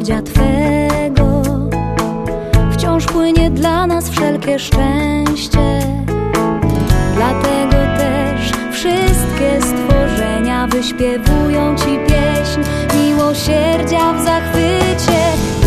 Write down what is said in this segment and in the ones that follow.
miłosierdzia Twego wciąż płynie dla nas wszelkie szczęście. Dlatego też wszystkie stworzenia wyśpiewują Ci pieśń miłosierdzia w zachwycie.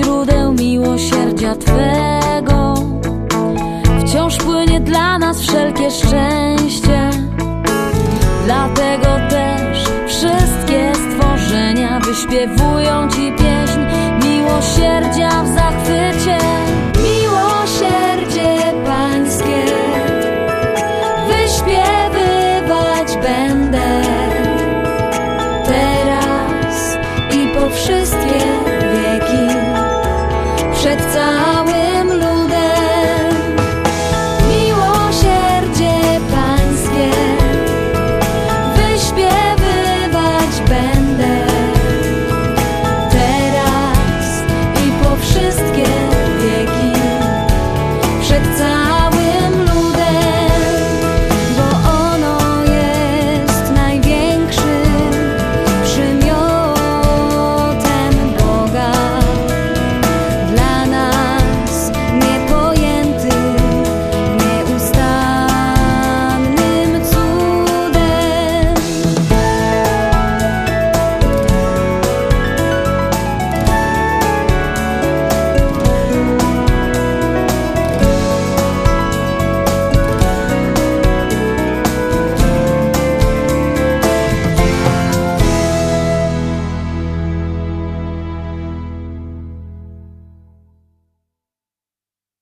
Źródeł miłosierdzia Twego wciąż płynie dla nas wszelkie szczęście. Dlatego też wszystkie stworzenia wyśpiewują Ci pieśń miłosierdzia